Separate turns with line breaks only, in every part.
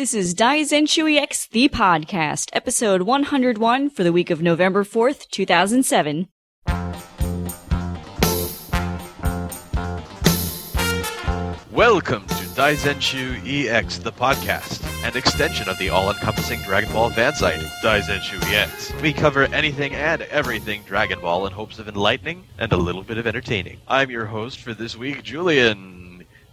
This is Daizenshuu EX, the podcast, episode 101 for the week of November 4th, 2007.
Welcome to Daizenshuu EX, the podcast, an extension of the all-encompassing Dragon Ball fan site, Daizenshuu EX. We cover anything and everything Dragon Ball in hopes of enlightening and a little bit of entertaining. I'm your host for this week, Julian.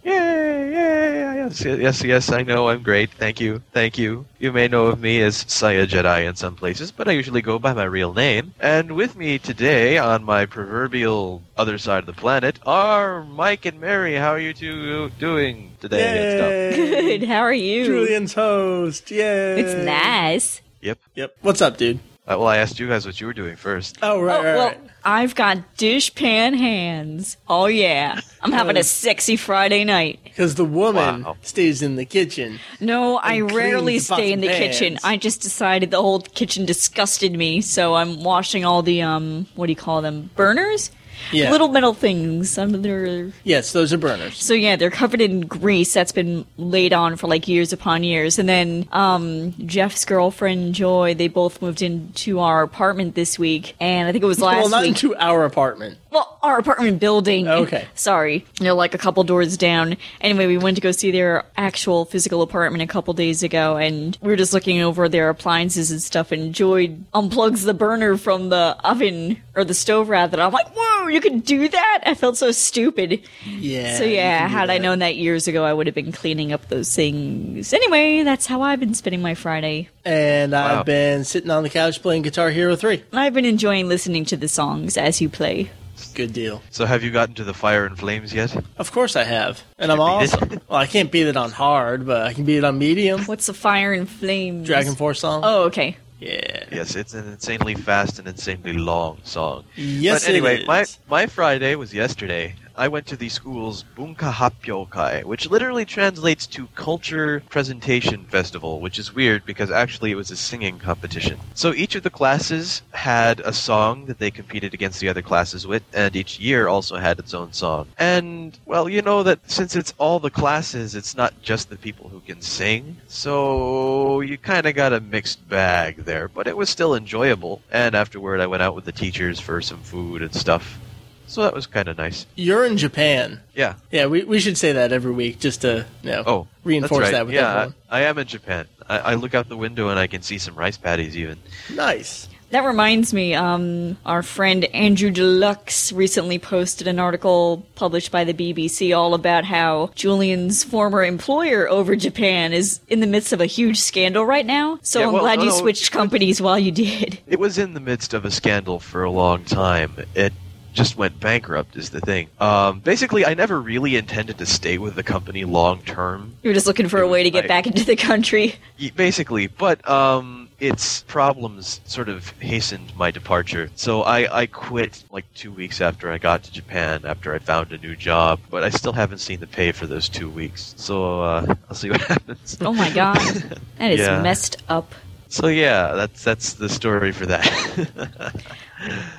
Yay, yay, yes, yes, yes, I know, I'm great. Thank you, thank you. You may know of me as SaiyaJedi in some places, but I usually go by my real name. And with me today, on my proverbial other side of the planet, are Mike and Meri. How are you two doing today and?
Good, how are you?
Julian's host. Yay.
It's nice.
Yep.
Yep. What's up, dude?
Uh, well, I asked you guys what you were doing first.
Oh, right,
Oh,
right,
well,
right.
I've got dishpan hands. Oh, yeah. I'm having a
Uh,
sexy Friday night.
Because the woman
Wow.
stays in the kitchen.
No, I rarely stay in the
pots and
kitchen. I just decided the whole kitchen disgusted me, so I'm washing all the, um, what do you call them? Burners?
Yeah.
Little metal things. Um, they're
Yes, those are burners.
So yeah, they're covered in grease that's been laid on for like years upon years. And then um Jeff's girlfriend Joy, they both moved into our apartment this week, and I think it was last week.
well, not
week.
into our apartment.
Well, our apartment building.
Okay.
Sorry, You know, like a couple doors down. Anyway, we went to go see their actual physical apartment a couple days ago, and we were just looking over their appliances and stuff. And Joy unplugs the burner from the oven or the stove rather. I'm like, whoa, you can do that? I felt so stupid.
Yeah.
So yeah,
can do
had I known that years ago, I would have been cleaning up those things. Anyway, that's how I've been spending my Friday.
And
Wow.
I've been sitting on the couch playing Guitar Hero 3.
I've been enjoying listening to the songs as you play.
Good deal.
So, have you gotten to the Fire and Flames yet?
Of course I have. And I'm
Beat
awesome. well, I can't beat it on hard, but I can beat it on medium.
What's the fire and flames?
DragonForce song.
Oh, okay.
Yeah.
Yes, it's an insanely fast and insanely long song.
Yes,
but anyway,
it
my my Friday was yesterday. I went to the school's Bunka Happyokai, which literally translates to Culture Presentation Festival, which is weird because actually it was a singing competition. So each of the classes had a song that they competed against the other classes with, and each year also had its own song. And, well, you know that since it's all the classes, it's not just the people who can sing, so you kind of got a mixed bag there, but it was still enjoyable. And afterward, I went out with the teachers for some food and stuff. So that was kind of nice.
You're in Japan.
Yeah.
Yeah, we, we should say that every week just to you know,
Oh,
reinforce
right.
that with
yeah,
everyone.
I, I am in Japan. I, I look out the window and I can see some rice paddies even.
Nice.
That reminds me, um, our friend Andrew Deluxe recently posted an article published by the BBC all about how Julian's former employer over Japan is in the midst of a huge scandal right now. So
Yeah,
I'm
well,
glad
no,
you switched
it was-
companies while you did.
It was in the midst of a scandal for a long time. It just went bankrupt is the thing. Um, basically, I never really intended to stay with the company long term.
You were just looking for a way to get back into the country.
Basically, but um, its problems sort of hastened my departure. So I, I quit like two weeks after I got to Japan, after I found a new job. But I still haven't seen the pay for those two weeks. So uh, I'll see what happens.
Oh my god. That is
Yeah.
messed up.
So yeah, that's that's the story for that.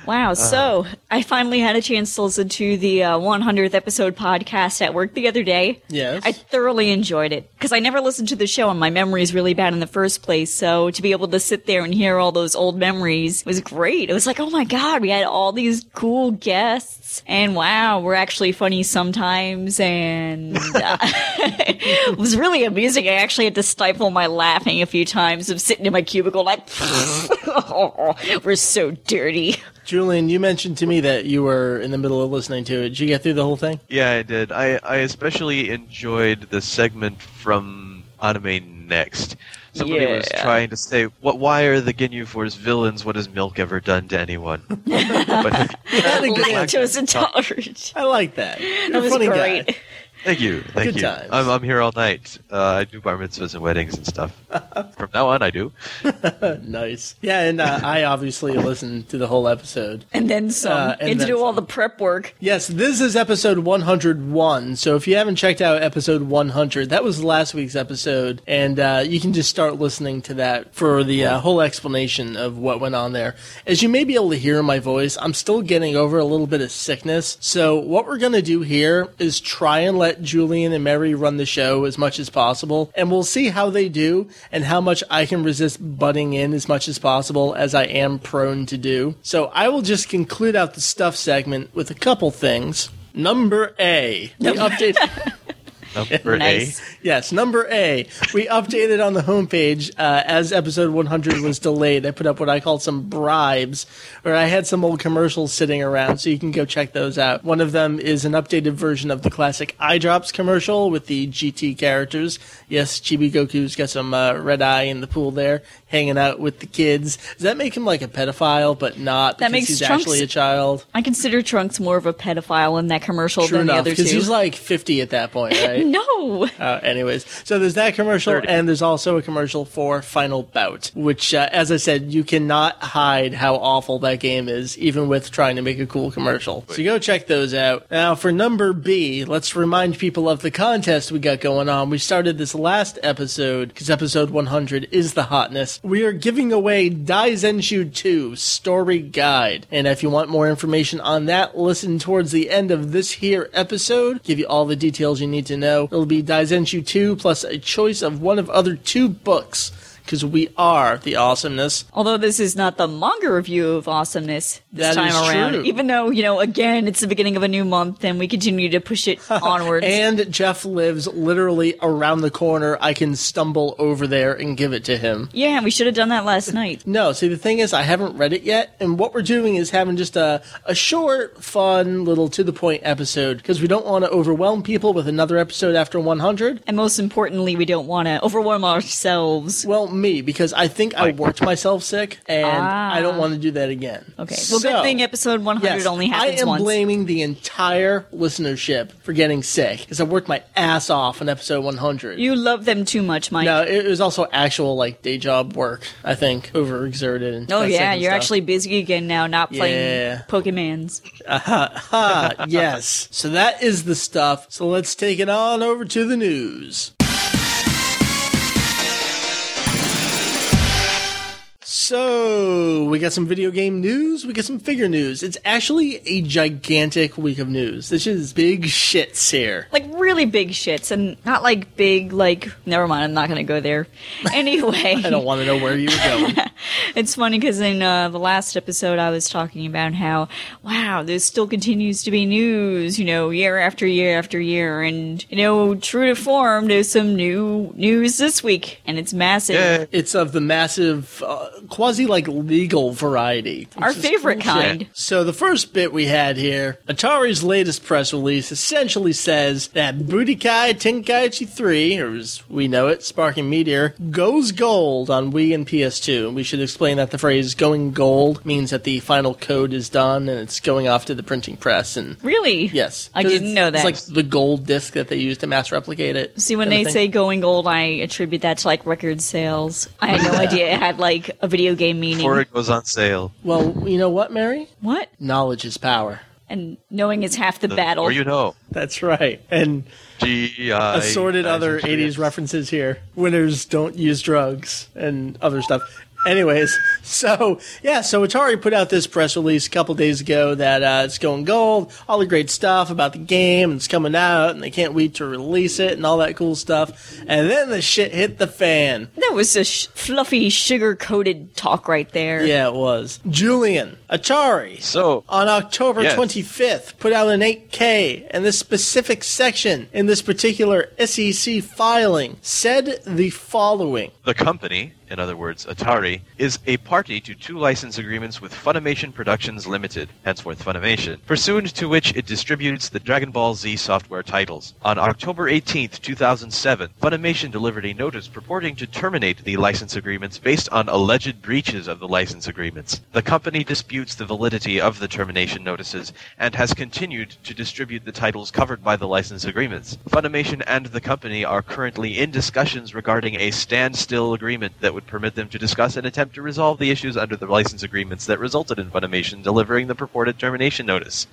Wow. So I finally had a chance to listen to the uh, 100th episode podcast at work the other day.
Yes.
I thoroughly enjoyed it because I never listened to the show and my memory is really bad in the first place. So to be able to sit there and hear all those old memories was great. It was like, oh my God, we had all these cool guests and wow, we're actually funny sometimes. And uh, it was really amusing. I actually had to stifle my laughing a few times of sitting in my cubicle like, we're so dirty.
Julian, you mentioned to me that you were in the middle of listening to it. Did you get through the whole thing?
Yeah, I did. I, I especially enjoyed the segment from AnimeNEXT. Somebody was trying to say, "What? Why are the Ginyu Force villains? What has milk ever done to anyone?" but
Had a good laugh.
Lactose intolerant.
I like that. You're
That
a
was
funny
great.
guy.
Thank you, thank
Good
you.
times.
I'm, I'm here all night. Uh, I do bar mitzvahs and weddings and stuff. From now on, I do.
nice. Yeah, and uh, I obviously listened to the whole episode.
And then some.
Uh, and
and to
then
do all the prep work.
Yes, this is episode 101. So if you haven't checked out episode 100, that was last week's episode, and uh, you can just start listening to that for the uh, whole explanation of what went on there. As you may be able to hear in my voice, I'm still getting over a little bit of sickness. So what we're going to do here is try and let let Julian and Meri run the show as much as possible, and we'll see how they do and how much I can resist butting in as much as possible as I am prone to do. So I will just conclude out the stuff segment with a couple things. Number A, we update.
Number
Nice.
Yes, number A. We updated on the homepage uh, as episode 100 was delayed. I put up what I called some bribes, where I had some old commercials sitting around, so you can go check those out. One of them is an updated version of the classic Eye Drops commercial with the GT characters. Yes, Chibi Goku's got some uh, red eye in the pool there, hanging out with the kids. Does that make him like a pedophile, but not
That
because
makes
he's
Trunks-
actually a child?
I consider Trunks more of a pedophile in that commercial
True
than the
enough,
other
because
two.
he's like 50 at that point, right?
no.
Uh, anyways, so there's that commercial,
30.
and there's also a commercial for Final Bout, which, uh, as I said, you cannot hide how awful that game is, even with trying to make a cool commercial. So go check those out. Now, for number B, let's remind people of the contest we got going on. We started this last episode, because episode 100 is the hotness. We are giving away Daizenshuu 2 Story Guide. And if you want more information on that, listen towards the end of this here episode. Give you all the details you need to know. It'll be Daizenshuu 2 plus a choice of one of other two books. Because we are the awesomeness.
Although this is not the manga review of awesomeness this
That
time
is
around.
true.
Even though, you know, again, it's the beginning of a new month and we continue to push it onwards.
And Jeff lives literally around the corner. I can stumble over there and give it to him.
yeah, we should have done that last night.
No, see, the thing is, I haven't read it yet, and what we're doing is having just a, a short, fun, little to the point episode because we don't want to overwhelm people with another episode after 100.
And most importantly, we don't want to overwhelm ourselves.
Well, me, because I think I worked myself sick, and
Ah.
I don't want to do that again.
Okay. Well,
So-
good thing episode 100
Yes,
only happens
I am
once.
blaming the entire listenership for getting sick because I worked my ass off on episode 100.
you love them too much, Mike.
no, it was also actual like day job work. I think overexerted. And
oh,
that
yeah,
second
you're
stuff.
actually busy again now, not playing
Yeah.
Pokemans.
Ah, yes. So that is the stuff. So let's take it on over to the news. So, we got some video game news, we got some figure news. It's actually a gigantic week of news. This is big shits here.
Like, really big shits, and not like big, like, never mind, I'm not going to go there. Anyway.
I don't want to know where you were going.
It's funny because in uh, the last episode, I was talking about how, wow, this still continues to be news, you know, year after year after year. And, you know, true to form, there's some new news this week, and it's massive.
Yeah.
It's of the massive, uh, quasi like legal variety.
Our favorite
cool shit.
kind.
So the first bit we had here, Atari's latest press release essentially says that Budokai Tenkaichi 3, or as we know it, Sparking Meteor, goes gold on Wii and PS2. We should explain that the phrase going gold means that the final code is done and it's going off to the printing press and
Really?
Yes.
I didn't know that.
It's like the gold disc that they use to mass replicate it.
See, when they
thing.
say going gold, I attribute that to like record sales. I had no idea it had like a video game meaning.
Before it goes on sale.
Well, you know what, Meri?
What?
Knowledge is power.
And knowing is half the
The
battle.
more you know.
That's right. And
G.I.
assorted other 80s references here. Winners don't use drugs and other stuff. Anyways, so yeah, so Atari put out this press release a couple days ago that uh, it's going gold, all the great stuff about the game, and it's coming out, and they can't wait to release it, and all that cool stuff. And then the shit hit the fan.
that was a sh- fluffy, sugar coated talk right there.
Yeah, it was. Julian, Atari,
So,
on October
Yes.
25th, put out an 8-K, and this specific section in this particular SEC filing said the following.
the company, in other words, Atari, is a party to two license agreements with Funimation Productions Limited, henceforth Funimation, pursuant to which it distributes the Dragon Ball Z software titles. On October 18, 2007, Funimation delivered a notice purporting to terminate the license agreements based on alleged breaches of the license agreements. The company disputes the validity of the termination notices and has continued to distribute the titles covered by the license agreements. Funimation and the company are currently in discussions regarding a standstill agreement that would permit them to discuss and attempt to resolve the issues under the license agreements that resulted in Funimation delivering the purported termination notice.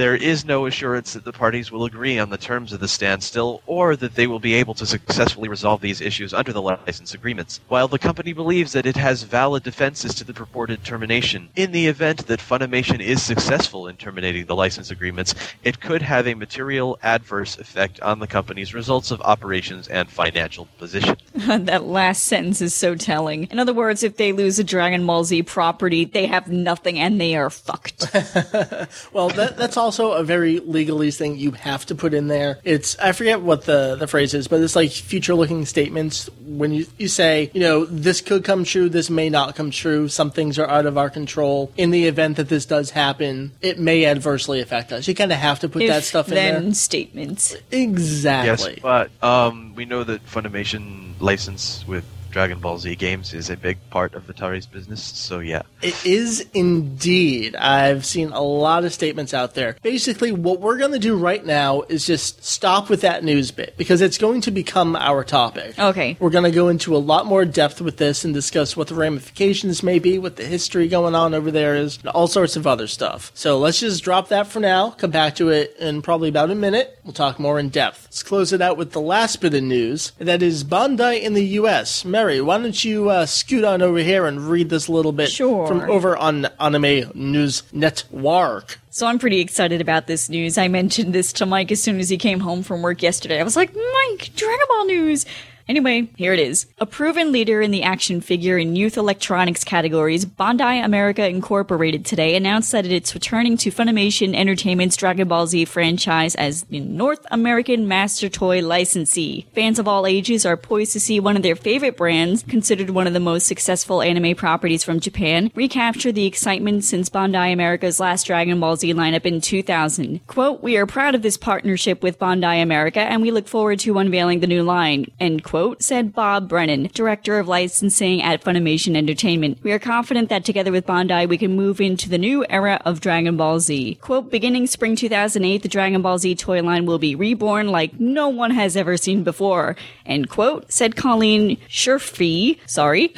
There is no assurance that the parties will agree on the terms of the standstill or that they will be able to successfully resolve these issues under the license agreements. While the company believes that it has valid defenses to the purported termination, in the event that Funimation is successful in terminating the license agreements, it could have a material adverse effect on the company's results of operations and financial position.
that last sentence is so telling. In other words, if they lose a Dragon Ball Z property, they have nothing and they are fucked.
Well, that, that's also a very legalese thing you have to put in there. It's I forget what the, the phrase is, but it's like future looking statements when you, you say, you know, this could come true, this may not come true, some things are out of our control. In the event that this does happen, it may adversely affect us. You kind of have to put that stuff in
then
there.
statements.
Exactly.
Yes, but um, we know that Funimation license with Dragon Ball Z games is a big part of Atari's business, so yeah.
It is indeed. I've seen a lot of statements out there. Basically, what we're going to do right now is just stop with that news bit because it's going to become our topic.
Okay.
We're going to go into a lot more depth with this and discuss what the ramifications may be, what the history going on over there is, and all sorts of other stuff. So let's just drop that for now, come back to it in probably about a minute. We'll talk more in depth. Let's close it out with the last bit of news, and that is Bandai in the U.S. Meri, why don't you uh, scoot on over here and read this little bit
Sure.
from over on Anime News Network?
So I'm pretty excited about this news. I mentioned this to Mike as soon as he came home from work yesterday. I was like, Mike, Dragon Ball news. Anyway, here it is. A proven leader in the action figure and youth electronics categories, Bandai America Incorporated today announced that it's returning to Funimation Entertainment's Dragon Ball Z franchise as the North American master toy licensee. Fans of all ages are poised to see one of their favorite brands, considered one of the most successful anime properties from Japan, recapture the excitement since Bandai America's last Dragon Ball Z lineup in 2000. Quote, We are proud of this partnership with Bandai America and we look forward to unveiling the new line, end quote, said Bob Brennan, director of licensing at Funimation Entertainment. We are confident that together with Bandai we can move into the new era of Dragon Ball Z. Quote, beginning spring 2008, the Dragon Ball Z toy line will be reborn like no one has ever seen before, end quote, said Colleen Scherfy, sorry,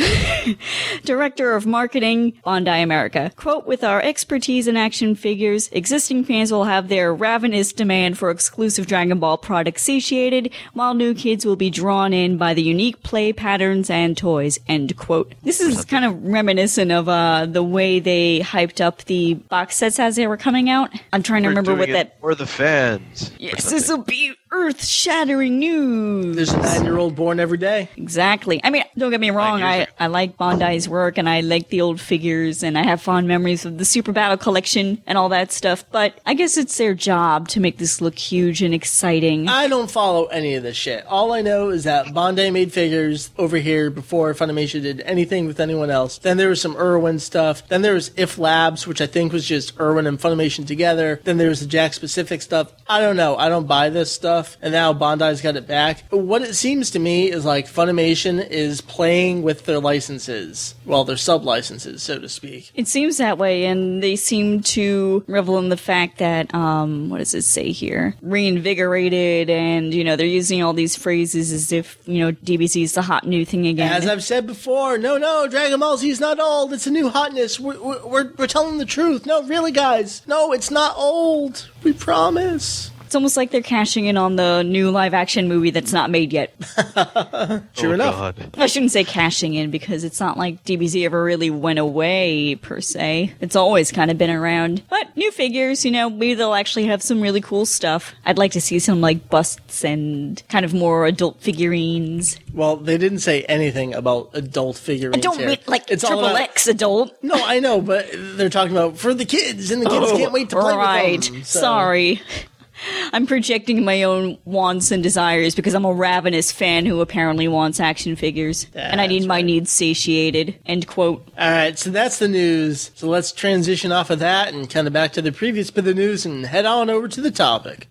director of marketing, Bandai America. Quote, with our expertise in action figures, existing fans will have their ravenous demand for exclusive Dragon Ball products satiated, while new kids will be drawn in by the unique play patterns and toys, end quote. This is kind of reminiscent of, uh, the way they hyped up the box sets as they were coming out. I'm trying to
We're
remember what that,
for the fans.
yes, this will be earth shattering news.
There's a nine year old born every day.
Exactly. I mean, don't get me wrong. I. I like Bandai's work and I like the old figures and I have fond memories of the Super Battle collection and all that stuff. But I guess it's their job to make this look huge and exciting.
I don't follow any of this shit. All I know is that Bandai made figures over here before Funimation did anything with anyone else. Then there was some Irwin stuff. Then there was If Labs, which I think was just Irwin and Funimation together. Then there was the Jakks Pacific stuff. I don't know. I don't buy this stuff. And now Bandai's got it back. But what it seems to me is like Funimation is playing with their licenses. Well, their sub licenses, so to speak.
It seems that way, and they seem to revel in the fact that, um, what does it say here? Reinvigorated, and, you know, they're using all these phrases as if, you know, DBZ is the hot new thing again.
As I've said before, no, no, Dragon Ball Z is not old. It's a new hotness. We're, we're, we're telling the truth. No, really, guys. No, it's not old. We promise.
It's almost like they're cashing in on the new live action movie that's not made yet.
Sure
oh,
enough.
God.
I shouldn't say cashing in because it's not like DBZ ever really went away per se. It's always kind of been around. But new figures, you know, maybe they'll actually have some really cool stuff. I'd like to see some like busts and kind of more adult figurines.
Well, they didn't say anything about adult figurines.
I don't
here.
mean like
it's all
triple
about-
X adult.
No, I know, but they're talking about for the kids, and the kids
Oh,
can't wait to play
right.
with them. so-
Sorry. I'm projecting my own wants and desires because I'm a ravenous fan who apparently wants action figures. and I need
That's
my needs satiated. End quote.
All right, so that's the news. So let's transition off of that and kind of back to the previous bit of the news and head on over to the topic.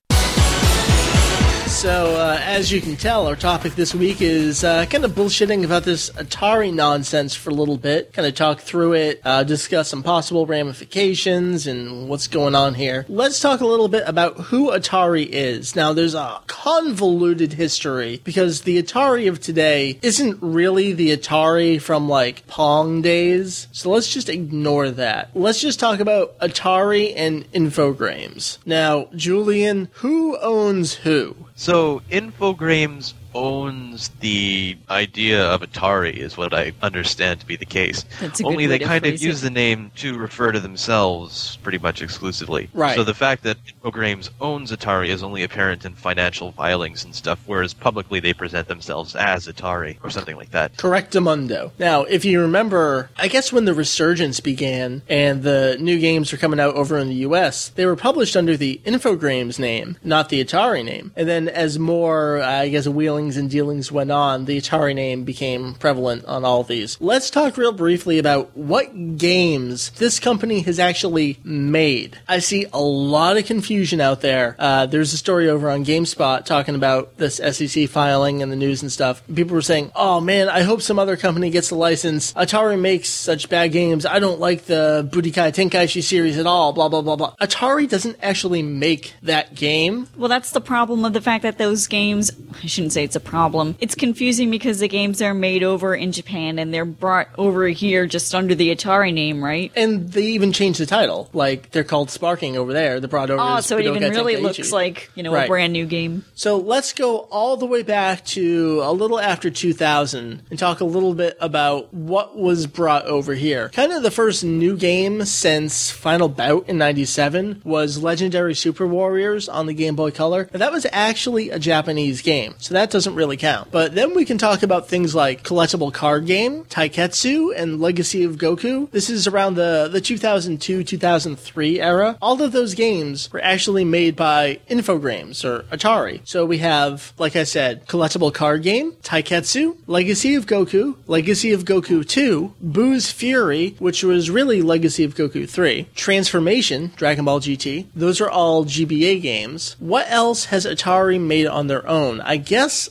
So, uh, as you can tell, our topic this week is uh, kind of bullshitting about this Atari nonsense for a little bit. Kind of talk through it, uh, discuss some possible ramifications and what's going on here. Let's talk a little bit about who Atari is. Now, there's a convoluted history because the Atari of today isn't really the Atari from like Pong days. So let's just ignore that. Let's just talk about Atari and Infogrames. Now, Julian, who owns who?
So, Infogrames owns the idea of Atari, is what I understand to be the case.
That's a good
Only they kind of use
it.
the name to refer to themselves pretty much exclusively.
Right.
So the fact that Infogrames owns Atari is only apparent in financial filings and stuff, whereas publicly they present themselves as Atari or something like that.
Correctamundo. Now, if you remember, I guess when the resurgence began and the new games were coming out over in the US, they were published under the Infogrames name, not the Atari name. And then as more, I guess, wheelings and dealings went on, the Atari name became prevalent on all these. Let's talk real briefly about what games this company has actually made. I see a lot of confusion out there. Uh, there's a story over on GameSpot talking about this SEC filing and the news and stuff. People were saying, "Oh man, I hope some other company gets the license. Atari makes such bad games. I don't like the Budokai Tenkaichi series at all." Blah blah blah blah. Atari doesn't actually make that game.
Well, that's the problem of the fact that those games, I shouldn't say it's a problem. It's confusing because the games are made over in Japan and they're brought over here just under the Atari name, right?
And they even changed the title. Like they're called Sparking over there. The brought over.
Oh, so it even really
Tenkaichi.
looks like, you know,
Right.
a brand new game.
So let's go all the way back to a little after 2000 and talk a little bit about what was brought over here. Kind of the first new game since Final Bout in 97 was Legendary Super Warriors on the Game Boy Color. And that was actually a Japanese game, so that doesn't really count. But then we can talk about things like Collectible Card Game, Taiketsu, and Legacy of Goku. This is around the, the 2002-2003 era. All of those games were actually made by Infogrames or Atari. So we have, like I said, Collectible Card Game, Taiketsu, Legacy of Goku, Legacy of Goku 2, Buu's Fury, which was really Legacy of Goku 3, Transformation, Dragon Ball GT. Those are all GBA games. What else has Atari made on their own? I guess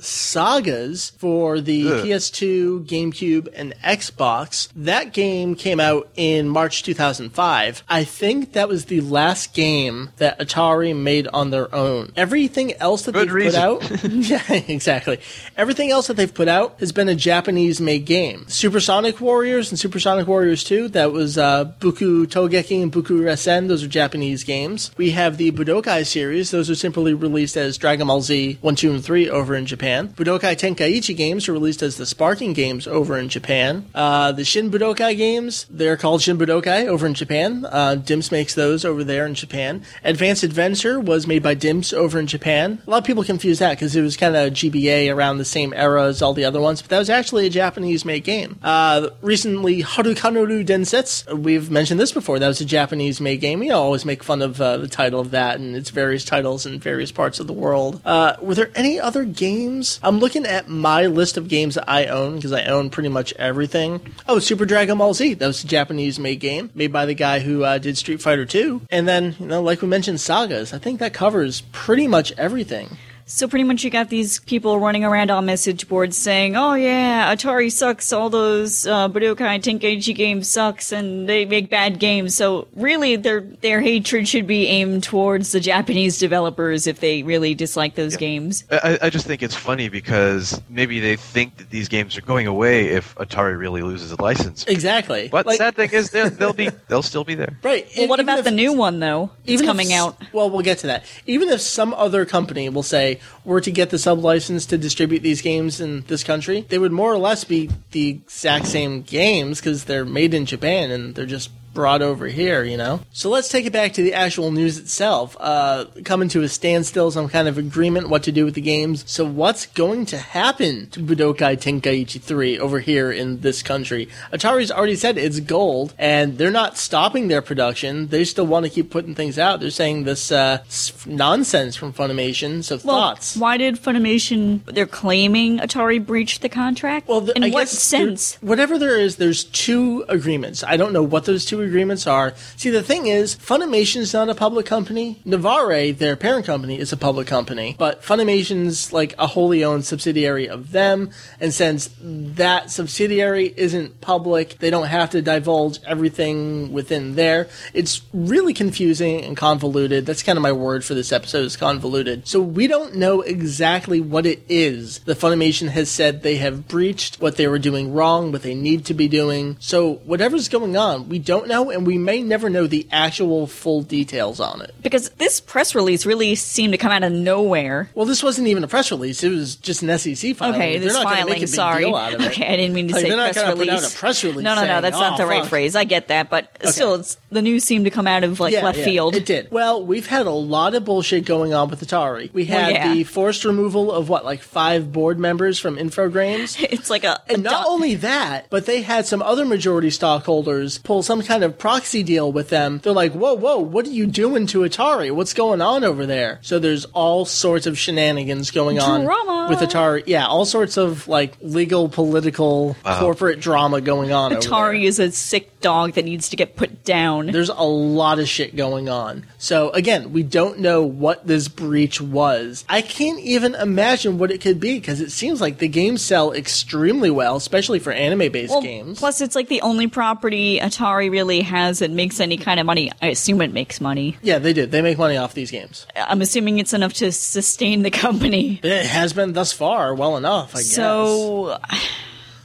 Sagas for the
Ugh.
PS2, GameCube, and Xbox. That game came out in March 2005. I think that was the last game that Atari made on their own. Everything else that
Good
they've
reason.
put out, yeah, exactly. Everything else that they've put out has been a Japanese-made game. Supersonic Warriors and Supersonic Warriors 2, that was uh, Buku Togeki and Buku Resen. Those are Japanese games. We have the Budokai series. Those are simply released as Dragon Ball Z 1, 2, and 3 over in Japan. Budokai Tenkaichi games are released as the Sparking games over in Japan. Uh, the Shin Budokai games, they're called Shin Budokai over in Japan. Uh, Dimps makes those over there in Japan. Advanced Adventure was made by Dimps over in Japan. A lot of people confuse that because it was kind of GBA around the same era as all the other ones, but that was actually a Japanese made game. Uh, recently, Harukanaru Densetsu, we've mentioned this before, that was a Japanese made game. We always make fun of uh, the title of that and its various titles in various parts of the world. Uh, were there any other games? I'm looking at my list of games that I own because I own pretty much everything. Oh, Super Dragon Ball Z, that was a Japanese made game made by the guy who uh, did Street Fighter 2. And then, you know, like we mentioned, Sagas. I think that covers pretty much everything.
So pretty much you got these people running around on message boards saying, "Oh yeah, Atari sucks. All those uh, Budokai Tenkaichi games sucks, and they make bad games." So really, their their hatred should be aimed towards the Japanese developers if they really dislike those games.
I, I just think it's funny because maybe they think that these games are going away if Atari really loses a license.
Exactly.
But
Like-
sad thing is, they'll, they'll be they'll still be there.
Right.
Well,
and
what about
if-
the new one though? It's coming
s-
out.
Well, we'll get to that. Even if some other company will say we're to get the sub license to distribute these games in this country, they would more or less be the exact same games because they're made in Japan and they're just brought over here, you know? So let's take it back to the actual news itself. Uh, coming to a standstill, some kind of agreement what to do with the games. So what's going to happen to Budokai Tenkaichi 3 over here in this country? Atari's already said it's gold, and they're not stopping their production. They still want to keep putting things out. They're saying this uh, nonsense from Funimation. So
Well,
thoughts?
why did Funimation? They're claiming Atari breached the contract.
Well, the,
in
I
what
guess there-
sense?
Whatever there is, there's two agreements. I don't know what those two agreements are. See, the thing is, Funimation's not a public company. Navarre, their parent company, is a public company, but Funimation's like a wholly owned subsidiary of them. And since that subsidiary isn't public, they don't have to divulge everything within there. It's really confusing and convoluted. That's kind of my word for this episode is convoluted. So we don't know exactly what it is the Funimation has said they have breached, what they were doing wrong, what they need to be doing. So whatever's going on, we don't know, and we may never know the actual full details on it.
Because this press release really seemed to come out of nowhere.
Well, this wasn't even a press release; it was just an SEC filing.
Okay,
They're
this
not
filing.
make a big
sorry.
deal out of it.
Okay, I didn't mean to
Like,
say
they're not
press release.
press release
No, no, no.
saying,
That's not
"Oh,
the right phrase. I get that, but still, it's the news seemed to come out of like left field.
It did. Well, we've had a lot of bullshit going on with Atari. We
Well,
had
yeah.
the forced removal of what, like five board members from Infogrames.
It's like a, a
not
do-
only that, but they had some other majority stockholders pull some kind of proxy deal with them. They're like, whoa, whoa, what are you doing to Atari? What's going on over there? So there's all sorts of shenanigans going on with Atari. Yeah, all sorts of like legal, political, corporate drama going on. over there.
Atari is a sick dog that needs to get put down.
There's a lot of shit going on. So again, we don't know what this breach was. I can't even imagine what it could be because it seems like the games sell extremely well, especially for anime-based
Well,
games.
Plus, it's like the only property Atari really has and makes any kind of money. I assume it makes money.
yeah, they did. They make money off these games.
I'm assuming it's enough to sustain the company.
It has been thus far well enough, I guess.
So.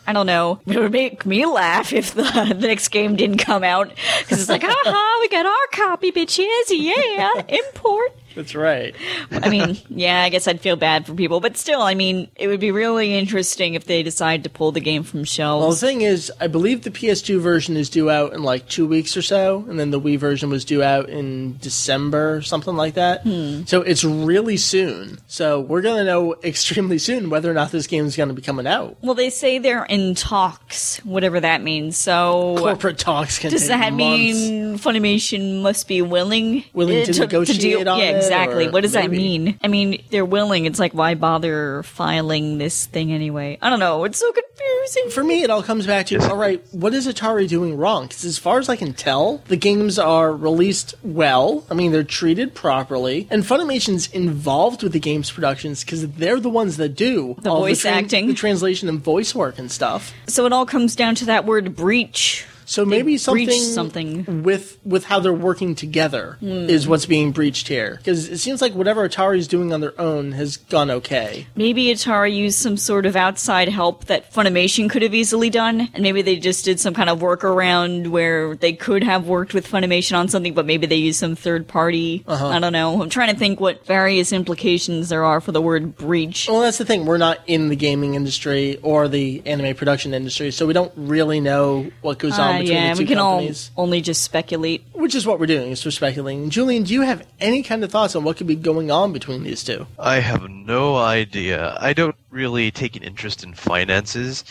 I don't know. It would make me laugh if the, the next game didn't come out because it's like, aha, we got our copy, bitches. Yeah, import.
That's right.
I mean, yeah, I guess I'd feel bad for people, but still, I mean, it would be really interesting if they decide to pull the game from shelves.
Well, the thing is, I believe the PS2 version is due out in like two weeks or so, and then the Wii version was due out in December, something like that.
Hmm.
So it's really soon. So we're going to know extremely soon whether or not this game is going to be coming out.
well, they say they're in talks, whatever that means. So,
Corporate talks can
does that
months.
mean Funimation must be willing
Willing
uh,
to negotiate
deal?
on
Yeah,
it,
exactly. What does that mean? I mean, they're willing. It's like, why bother filing this thing anyway? I don't know. It's so confusing.
For me, it all comes back to all right, what is Atari doing wrong? Because as far as I can tell, the games are released well. I mean, they're treated properly, and Funimation's involved with the games productions because they're the ones that do
The voice acting.
the translation, and voice work and stuff.
So it all comes down to that word breach.
So maybe something,
something.
with with how they're working together
Hmm.
is what's being breached here. Because it seems like whatever Atari is doing on their own has gone okay.
Maybe Atari used some sort of outside help that Funimation could have easily done, and maybe they just did some kind of workaround where they could have worked with Funimation on something, but maybe they used some third party.
Uh-huh.
I don't know. I'm trying to think what various implications there are for the word breach.
Well, that's the thing. We're not in the gaming industry or the anime production industry, so we don't really know what goes on
Uh,
between
yeah,
the two
we can
companies.
all only just speculate.
Which is what we're doing, is we're speculating. Julian, do you have any kind of thoughts on what could be going on between these two?
I have no idea. I don't really take an interest in finances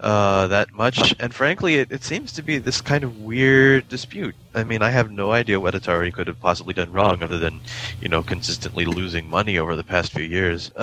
uh, that much, and frankly, it, it seems to be this kind of weird dispute. I mean, I have no idea what Atari could have possibly done wrong, other than you know consistently losing money over the past few years.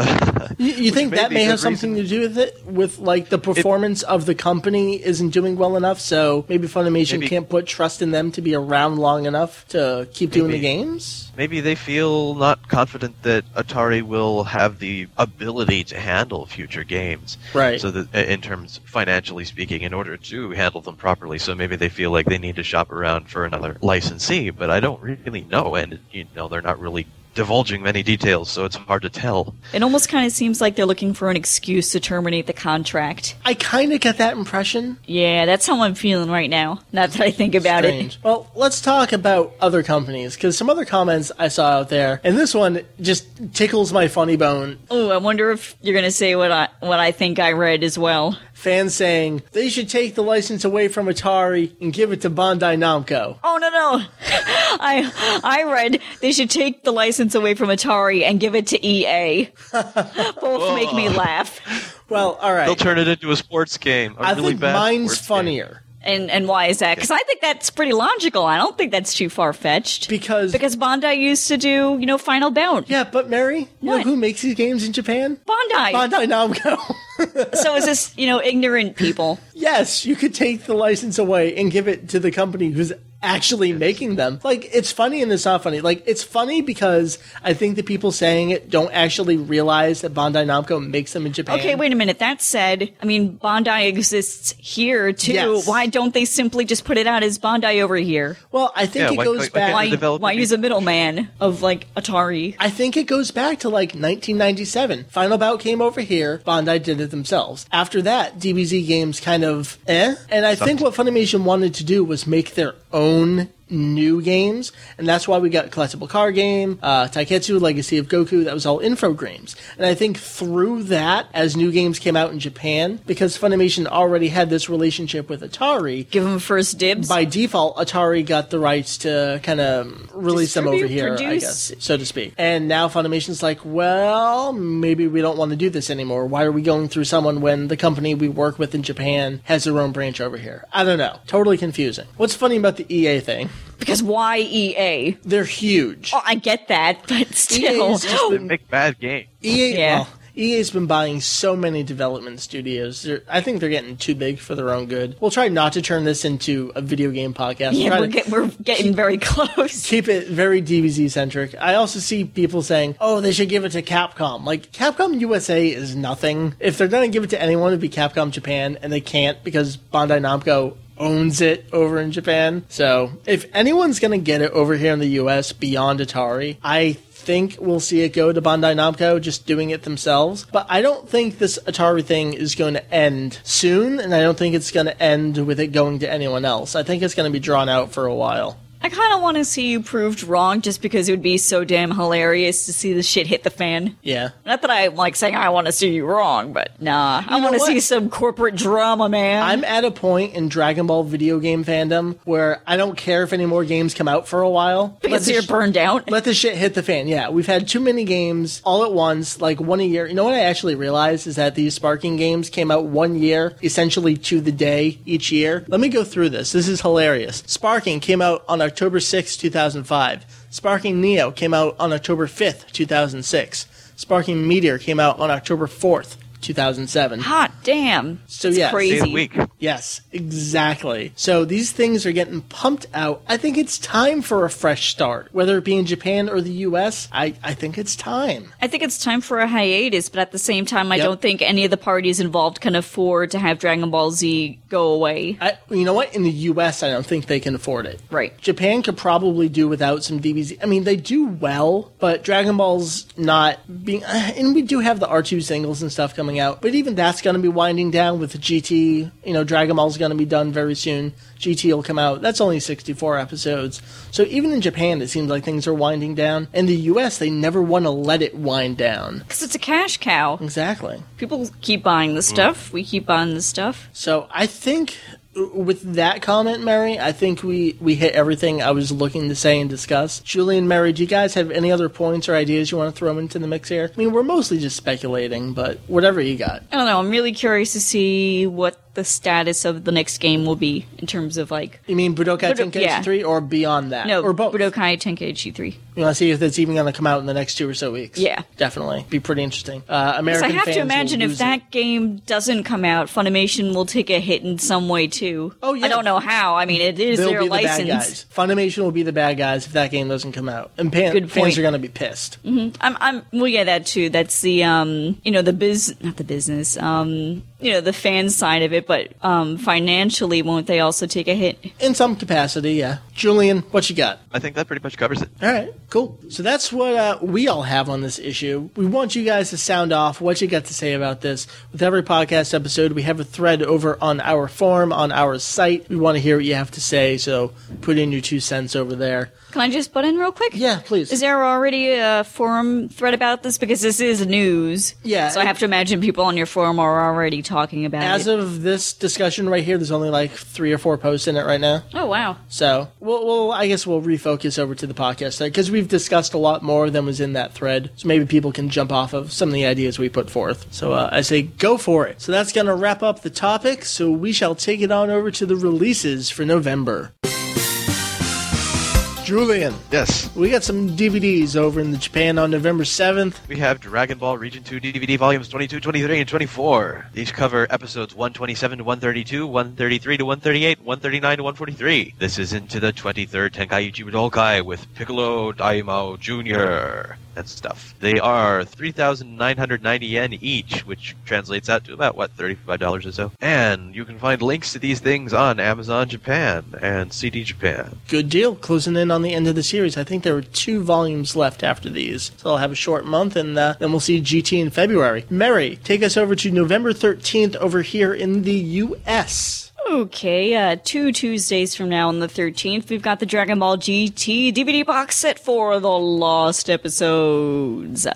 You, you think
may
that may have something to do with it? With like the performance of the company isn't doing well enough, so maybe Funimation
Maybe-
can't put trust in them to be around long enough to keep doing the games?
Maybe they feel not confident that Atari will have the ability to handle future games.
Right.
So that, in terms financially speaking, in order to handle them properly, so maybe they feel like they need to shop around for another licensee. But I don't really know, and you know they're not really divulging many details, so it's hard to tell.
It almost kind of seems like they're looking for an excuse to terminate the contract.
I kind of get that impression.
Yeah, that's how I'm feeling right now. Not that I think about
Strange.
it.
Well, let's talk about other companies because some other comments I saw out there, and this one just tickles my funny bone.
Oh, I wonder if you're gonna say what I what I think I read as well.
Fans saying they should take the license away from Atari and give it to Bandai Namco.
Oh no no! I I read they should take the license away from Atari and give it to EA. Both make me laugh.
Well, all right.
They'll turn it into a sports game. a
I
really
think
bad
mine's
funnier. game.
And and why is that? Because I think that's pretty logical. I don't think that's too far fetched.
because
Because Bandai used to do you know Final Bout.
yeah, but Meri, you know
What?
who makes these games in Japan?
Bandai.
Bandai Namco.
So is this you know ignorant people?
yes, you could take the license away and give it to the company who's actually making them. Like, it's funny and it's not funny. Like, it's funny because I think the people saying it don't actually realize that Bandai Namco makes them in Japan.
Okay, wait a minute. That said, I mean, Bandai exists here too.
Yes.
Why don't they simply just put it out as Bandai over here?
Well, I think
Yeah,
it
why-
goes
why- why
back.
can't
Why, why use a middleman of like Atari?
I think it goes back to like 1997. Final Bout came over here. Bandai did it themselves. After that, DBZ games kind of eh. And I think what Funimation wanted to do was make their own own new games, and that's why we got collectible card game, uh, Taiketsu, Legacy of Goku. That was all Infogrames, and I think through that, as new games came out in Japan, because Funimation already had this relationship with Atari,
Give them first dibs.
by default, Atari got the rights to kind of release them over here, I guess, so to speak. And now Funimation's like, well, maybe we don't want to do this anymore. Why are we going through someone when the company we work with in Japan has their own branch over here? I don't know. Totally confusing. What's funny about the EA thing?
Because why EA?
They're huge.
Oh, I get that, but still.
EA's just
They
been-
make bad games.
EA,
Yeah.
well, EA's been buying so many development studios. They're, I think they're getting too big for their own good. We'll try not to turn this into a video game podcast. We'll
yeah,
try
we're, get, we're getting very close.
keep it very DBZ centric. I also see people saying, "Oh, they should give it to Capcom." Like Capcom USA is nothing. If they're going to give it to anyone, it'd be Capcom Japan, and they can't because Bandai Namco owns it over in Japan. So, if anyone's going to get it over here in the US beyond Atari, I think we'll see it go to Bandai Namco just doing it themselves. But I don't think this Atari thing is going to end soon, and I don't think it's going to end with it going to anyone else. I think it's going to be drawn out for a while.
I kind of want to see you proved wrong just because it would be so damn hilarious to see the shit hit the fan.
Yeah.
Not that I'm like saying I want to see you wrong, but nah. I want to see some corporate drama, man.
I'm at a point in Dragon Ball video game fandom where I don't care if any more games come out for a while.
because you're
sh-
burned out.
Let the shit hit the fan. Yeah, we've had too many games all at once, like one a year. You know what I actually realized is that these Sparking games came out one year, essentially to the day each year. Let me go through this. This is hilarious. Sparking came out on October 6, 2005. Sparking Neo came out on October 5th, 2006. Sparking Meteor came out on October 4th, 2007.
Hot damn.
So,
It's
yeah,
crazy.
Day of the week.
Yes, exactly. So these things are getting pumped out. I think it's time for a fresh start. Whether it be in Japan or the US, I, I think it's time.
I think it's time for a hiatus, but at the same time, I
Yep.
don't think any of the parties involved can afford to have Dragon Ball Z go away.
I, you know what? In the US, I don't think they can afford it.
Right.
Japan could probably do without some DBZ. I mean, they do well, but Dragon Ball's not being. And we do have the R2 singles and stuff coming out, but even that's going to be winding down with the GT. You know, Dragon Ball's going to be done very soon. GT will come out. That's only 64 episodes. So even in Japan, it seems like things are winding down. In the US, they never want to let it wind down.
Because it's a cash cow.
Exactly.
People keep buying the mm. stuff. We keep buying the stuff.
So I think with that comment, Meri, I think we, we hit everything I was looking to say and discuss. Julie and Meri, do you guys have any other points or ideas you want to throw into the mix here? I mean, we're mostly just speculating, but whatever you got.
I don't know. I'm really curious to see what the status of the next game will be in terms of like.
You mean Budokai
Budo-
Tenkaichi
yeah.
3 or beyond that?
No,
or both?
Budokai Tenkaichi 3.
You want to see if that's even going to come out in the next two or so weeks?
Yeah.
Definitely. Be pretty interesting. Uh,
Because
American
I have to imagine if that
it.
game doesn't come out, Funimation will take a hit in some way too.
Oh, yeah.
I don't know how. I mean, it is
They'll
their
be the bad
license.
guys. Funimation will be the bad guys if that game doesn't come out. And pan-
Good
fans are going to be pissed. Mm-hmm.
I'm, I'm, well, yeah, that too. That's the, um, you know, the biz, not the business, um, you know, the fan side of it, but, um, financially, won't they also take a hit?
In some capacity, yeah. Julian, what you got?
I think that pretty much covers it.
All right, cool. So that's what uh, we all have on this issue. We want you guys to sound off what you got to say about this. With every podcast episode, we have a thread over on our forum, on our site. We want to hear what you have to say, so put in your two cents over there.
Can I just butt in real quick?
Yeah, please.
Is there already a forum thread about this? Because this is news.
Yeah,
So I have to imagine people on your forum are already talking about
As
it.
As of this discussion right here, there's only like three or four posts in it right now.
oh, wow.
So, we'll, we'll I guess we'll refocus over to the podcast because we've discussed a lot more than was in that thread. So maybe people can jump off of some of the ideas we put forth. So uh, I say go for it. So that's going to wrap up the topic. So we shall take it on over to the releases for November. Julian,
Yes.
we got some DVDs over in Japan on November 7th.
We have Dragon Ball Region 2 DVD volumes 22, 23, and 24. These cover episodes 127 to 132, 133 to 138, 139 to 143. This is into the 23rd Tenkaichi Budokai with Piccolo Daimao Jr. and stuff. They are 3,990 yen each, which translates out to about, what, $35 or so? And you can find links to these things on Amazon Japan and CD Japan.
Good deal. Closing in on the end of the series. I think there were two volumes left after these. So I'll have a short month, and uh, then we'll see GT in February. Meri, take us over to November 13th over here in the U.S.
Okay, uh, two Tuesdays from now on the 13th, we've got the Dragon Ball GT DVD box set for the lost episodes.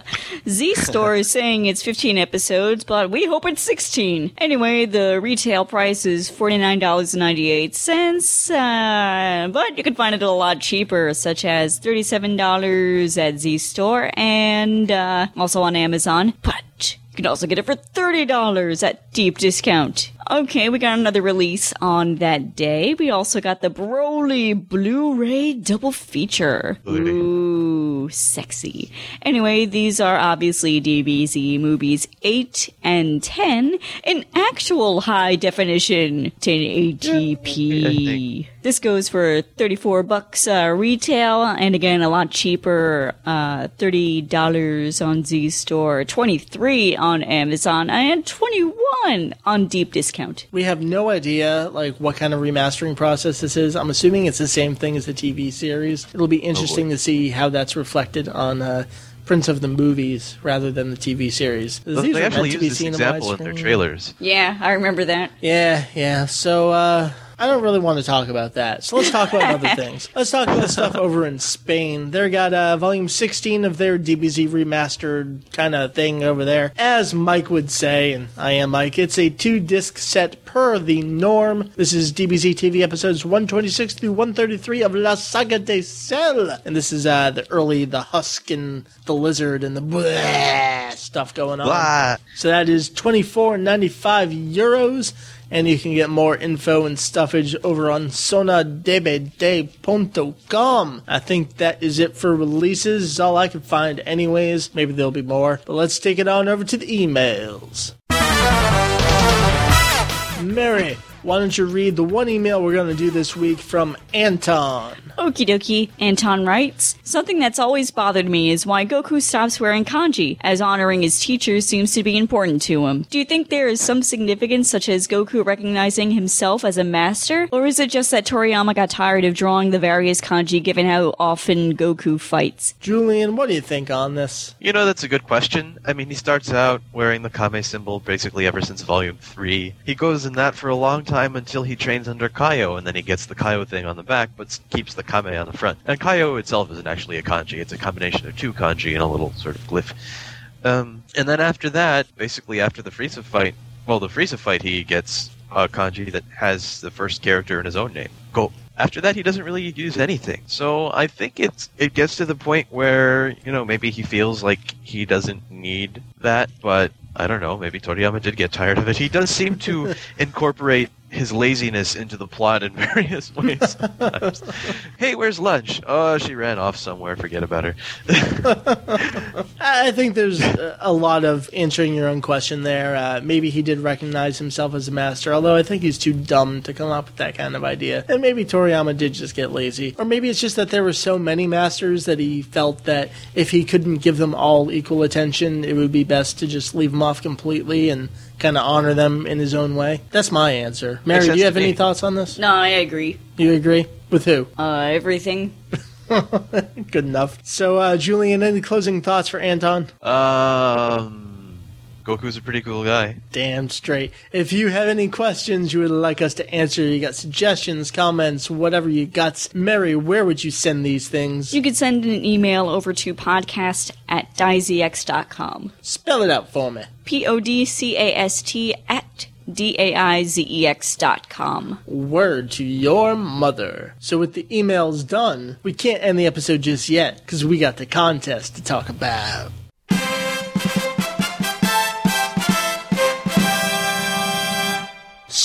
Z Store is saying it's 15 episodes, but we hope it's 16. Anyway, the retail price is $49.98, uh, but you can find it a lot cheaper, such as $37 at Z Store and uh, also on Amazon. But you can also get it for $30 at deep discount. Okay, we got another release on that day. We also got the Broly Blu-ray double feature.
Blu-ray.
Ooh, sexy. Anyway, these are obviously DBZ movies 8 and 10 in actual high definition 1080p. This goes for 34 bucks uh, retail and again a lot cheaper uh, $30 on Z Store, 23 on Amazon and 21 on deep discount.
We have no idea like what kind of remastering process this is. I'm assuming it's the same thing as the TV series. It'll be interesting to see how that's reflected on uh, prints of the movies rather than the TV series. These
they actually use this example in their trailers.
Yeah, I remember that.
Yeah, yeah. So uh, I don't really want to talk about that. So let's talk about other things. Let's talk about stuff over in Spain. They got uh, volume 16 of their DBZ remastered kind of thing over there. As Mike would say, and I am Mike, it's a two disc set per the norm. This is DBZ TV episodes 126 through 133 of La Saga de Cell. And this is uh, the early, the husk and the lizard and the blah stuff going on.
Blah.
So that is 24.95 euros, and you can get more info and stuffage over on sonadebede.com. I think that is it for releases. All I can find, anyways. Maybe there'll be more, but let's take it on over to the emails. Meri, why don't you read the one email we're going to do this week from Anton?
Okie dokie. Anton writes, Something that's always bothered me is why Goku stops wearing kanji, as honoring his teachers seems to be important to him. Do you think there is some significance such as Goku recognizing himself as a master? Or is it just that Toriyama got tired of drawing the various kanji given how often Goku fights?
Julian, what do you think on this?
You know, that's a good question. I mean, he starts out wearing the Kame symbol basically ever since Volume 3. He goes in that for a long time until he trains under Kaio, and then he gets the Kaio thing on the back, but keeps the Kame on the front. And Kaio itself isn't actually a kanji, it's a combination of two kanji and a little sort of glyph. Um, and then after that, basically after the Frieza fight, well, the Frieza fight, he gets a kanji that has the first character in his own name. Go. After that, he doesn't really use anything. So I think it's it gets to the point where you know maybe he feels like he doesn't need that, but I don't know. Maybe Toriyama did get tired of it. He does seem to incorporate his laziness into the plot in various ways. hey, where's lunch? Oh, she ran off somewhere. Forget about her.
I think there's a lot of answering your own question there. Uh, maybe he did recognize himself as a master, although I think he's too dumb to come up with that kind of idea. And maybe Toriyama did just get lazy. Or maybe it's just that there were so many masters that he felt that if he couldn't give them all equal attention, it would be best to just leave them off completely and kind of honor them in his own way. That's my answer. Meri, do you have any thoughts on this?
No, I agree.
You agree? With who?
Uh, everything.
Good enough. So, uh, Julian, any closing thoughts for Anton?
um, Goku's a pretty cool guy.
Damn straight. If you have any questions you would like us to answer, you got suggestions, comments, whatever you got, Meri, where would you send these things?
You could send an email over to podcast at daizex.com.
Spell it out for me.
P O D C A S T at D A I Z E X dot com.
Word to your mother. So with the emails done, we can't end the episode just yet because we got the contest to talk about.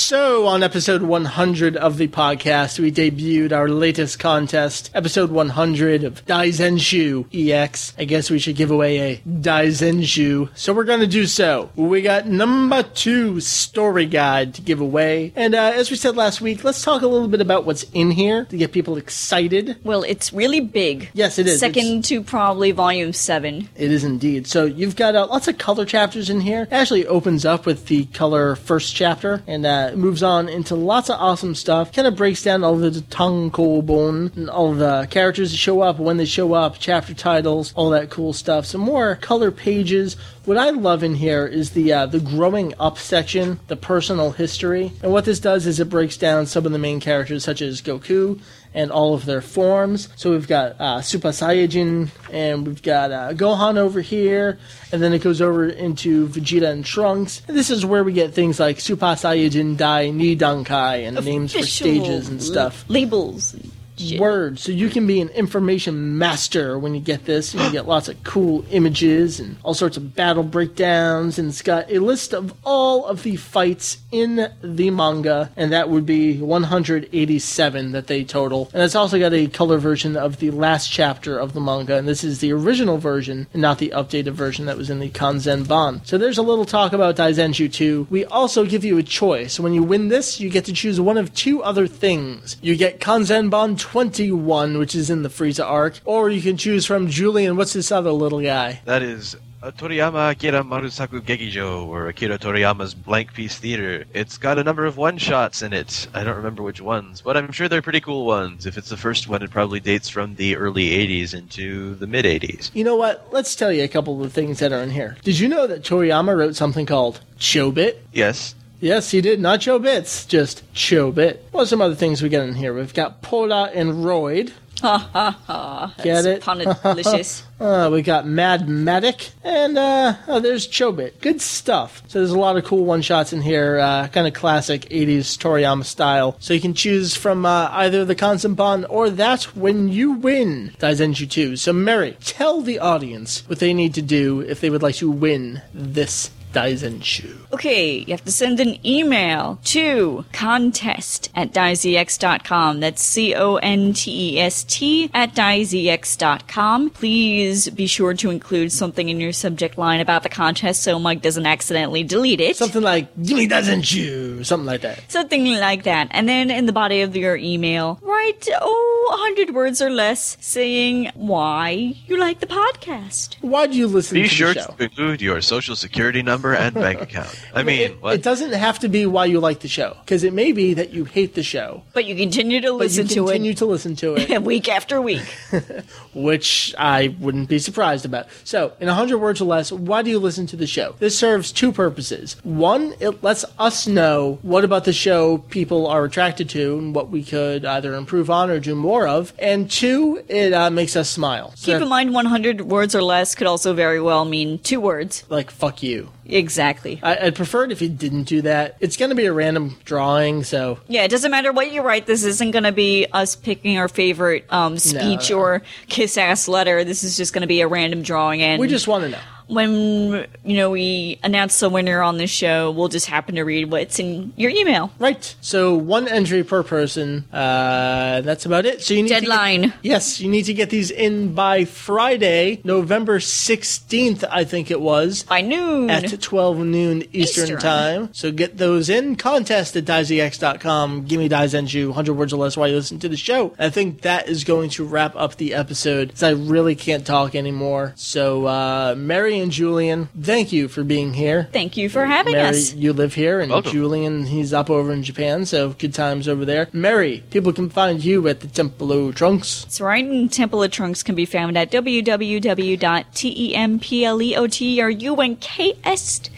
So on episode 100 of the podcast, we debuted our latest contest, episode 100 of Daizenshuu EX. I guess we should give away a Daizenshuu, so we're going to do so. We got number two story guide to give away. And uh, as we said last week, let's talk a little bit about what's in here to get people excited.
Well, it's really big.
Yes, it is.
Second to probably volume seven.
It is indeed. So you've got uh, lots of color chapters in here. It actually opens up with the color first chapter and uh, moves on into lots of awesome stuff. Kind of breaks down all the tankobon and all the characters that show up, when they show up, chapter titles, all that cool stuff. Some more color pages. What I love in here is the uh, the growing up section, the personal history, and what this does is it breaks down some of the main characters, such as Goku and all of their forms. So we've got uh, Super Saiyajin, and we've got uh, Gohan over here, and then it goes over into Vegeta and Trunks. And this is where we get things like Super Saiyajin Dai Nidankai and names for stages and stuff.
labels. Shit.
Word. So you can be an information master when you get this, you get lots of cool images and all sorts of battle breakdowns, and it's got a list of all of the fights in the manga, and that would be 187 that they total. And it's also got a color version of the last chapter of the manga, and this is the original version, and not the updated version that was in the Kanzen Ban. So there's a little talk about Daizenshuu 2. We also give you a choice. When you win this, you get to choose one of two other things. You get Kanzen Ban 21, which is in the Frieza arc, or you can choose from Julian. What's this other little guy?
That is Toriyama Akira Marusaku Gekijo, or Akira Toriyama's Blank Piece Theater. It's got a number of one-shots in it. I don't remember which ones, but I'm sure they're pretty cool ones. If it's the first one, it probably dates from the early 80s into the mid-80s.
You know what? Let's tell you a couple of the things that are in here. Did you know that Toriyama wrote something called Chobit?
Yes,
Yes, he did. Not Chobits, just Chobit. What are some other things we got in here? We've got Pola and Royd.
Ha ha ha.
Get it?
Delicious.
Uh, we got Mad Medic, and uh, oh, there's Chobit. Good stuff. So there's a lot of cool one shots in here, uh, kind of classic 80s Toriyama style. So you can choose from uh, either the Kanzen Ban or that when you win Daizenshuu 2. So Meri, tell the audience what they need to do if they would like to win this Daizenshuu.
Okay, you have to send an email to contest at daizex.com. That's C O N T E S T at daizex.com. Please be sure to include something in your subject line about the contest so Mike doesn't accidentally delete it.
Something like, give me Daizenshuu, something like that.
Something like that. And then in the body of your email, write, oh, a 100 words or less saying why you like the podcast.
Why do you listen
be
to
sure
the show?
to include your social security number and bank account. I mean,
it,
what?
it doesn't have to be why you like the show, because it may be that you hate the show,
But you continue to
but
listen
you
to
continue
it
to listen to it.
week after week.
which I wouldn't be surprised about. So, in 100 words or less, why do you listen to the show? This serves two purposes. One, it lets us know what about the show people are attracted to and what we could either improve on or do more of. And two, it uh, makes us smile.
Keep
So,
in mind 100 words or less could also very well mean two words.
like, fuck you.
Exactly.
I, I'd prefer it if you didn't do that. It's going to be a random drawing, so
Yeah, it doesn't matter what you write. This isn't going to be us picking our favorite um, speech
No.
or kiss ass letter. This is just going to be a random drawing. And
we just want to know.
When you know we announce the winner on the show, we'll just happen to read what's in your email.
Right. So one entry per person. Uh, that's about it. So you need to get-
Deadline.
yes, you need to get these in by Friday, November sixteenth. I think it was
By noon.
at twelve noon Eastern,
Eastern.
time. So get those in. Contest at daizex.com. Give me Daizenshuu. Hundred words or less while you listen to the show. I think that is going to wrap up the episode. 'cause I really can't talk anymore. So uh, Meri and Julian, thank you for being here.
Thank you for having
Meri,
us.
you live here, and
Welcome.
Julian, he's up over in Japan, so good times over there. Meri, people can find you at the Temple of Trunks.
That's right, and Temple of Trunks can be found at E www.templeotrunks.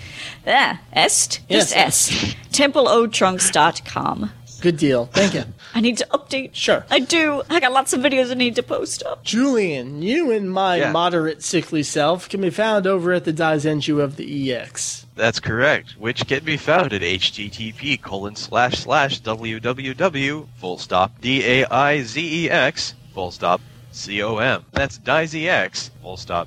Ah, est?
Yes,
Just S. TempleOTrunks.com.
Good deal. Thank you.
I need to update.
Sure.
I do. I got lots of videos I need to post up.
Julian, you and my
Yeah.
moderate sickly self can be found over at the Daizenshuu of the EX.
That's correct, which can be found at http colon slash slash www full stop d a i z e x full stop C-O-M. That's daizex, full stop,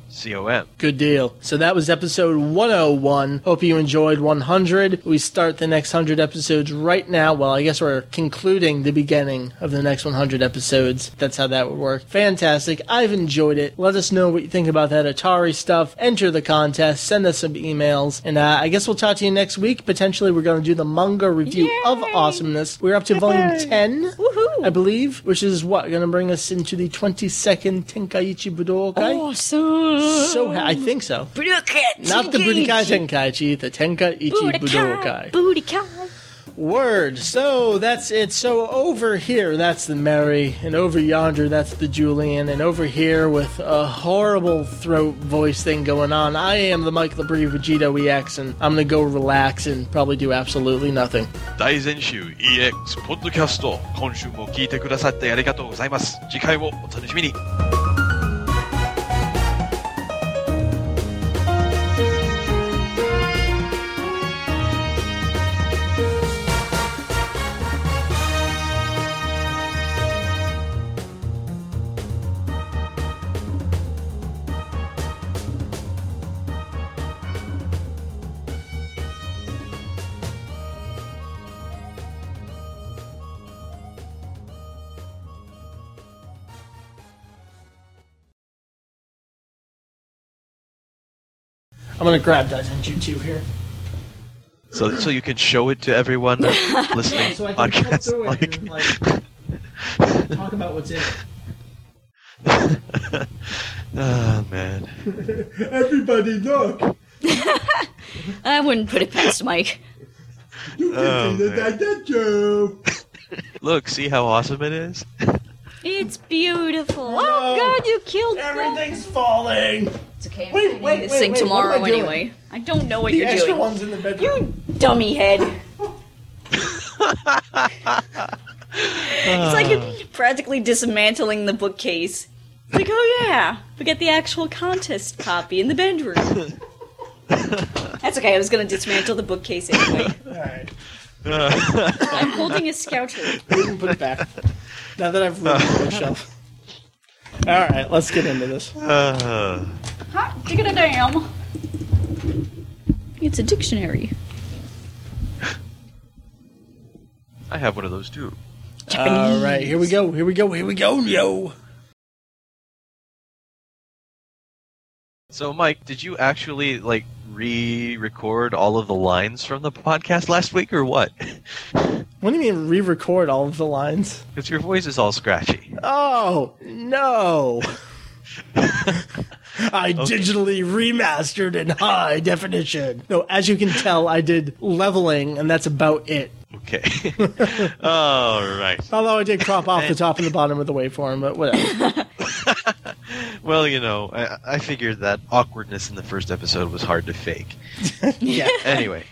C-O-M.
Good deal. So that was episode 101. Hope you enjoyed 100. We start the next 100 episodes right now. Well, I guess we're concluding the beginning of the next 100 episodes. That's how that would work. Fantastic. I've enjoyed it. Let us know what you think about that Atari stuff. Enter the contest. Send us some emails. And uh, I guess we'll talk to you next week. Potentially, we're going to do the manga review
Yay!
of Awesomeness. We're up to volume 10.
Woohoo!
I believe, which is what going to bring us into the 22nd Tenkaichi Budokai.
Awesome
so so ha- I think so. Not the Budokai
Tenkaichi,
the Tenkaichi Budokai.
Budokai.
Word. So that's it. So over here, that's the Meri, and over yonder, that's the Julian, and over here with a horrible throat voice thing going on. I am the Mike Labrie VegettoEX, and I'm gonna go relax and probably do absolutely nothing.
大全集 EX ポッドキャスト今週も聞いてくださってありがとうございます。次回もお楽しみに。
I'm gonna grab Daizenshuu 2 here.
so so you can show it to everyone listening
So I
to
can flip
podcasts
through it
like
and like, talk about what's in it.
oh man
Everybody look!
I wouldn't put it past Mike.
Oh, man.
Daizenshuu!
look see how awesome it is
It's beautiful.
No.
Oh God, you killed me.
Everything's falling!
It's okay. I'm
Wait,
doing
wait,
this
wait,
thing
wait, what
tomorrow
am I doing?
anyway. I don't know what
The
you're
extra
doing.
one's in the bedroom.
You dummy head. it's like practically dismantling the bookcase. It's like, oh yeah, we get the actual contest copy in the bedroom. That's okay. I was gonna dismantle the bookcase anyway.
Alright.
I'm holding a scouter.
We can put it back. Now that I've ruined the bookshelf. Alright, let's get into this.
uh,
Hot dig it a damn. It's a dictionary.
I have one of those too
Alright, here we go, here we go, here we go, yo!
so Mike did you actually like re-record all of the lines from the podcast last week or what
What do you mean re record all of the lines?
because your voice is all scratchy
Oh, no! I digitally remastered in high definition. No, as you can tell, I did leveling, and that's about it.
okay all right
Although I did crop off the top and the bottom of the waveform, but whatever.
Well, you know, I, I figured that awkwardness in the first episode was hard to fake.
yeah.
Anyway,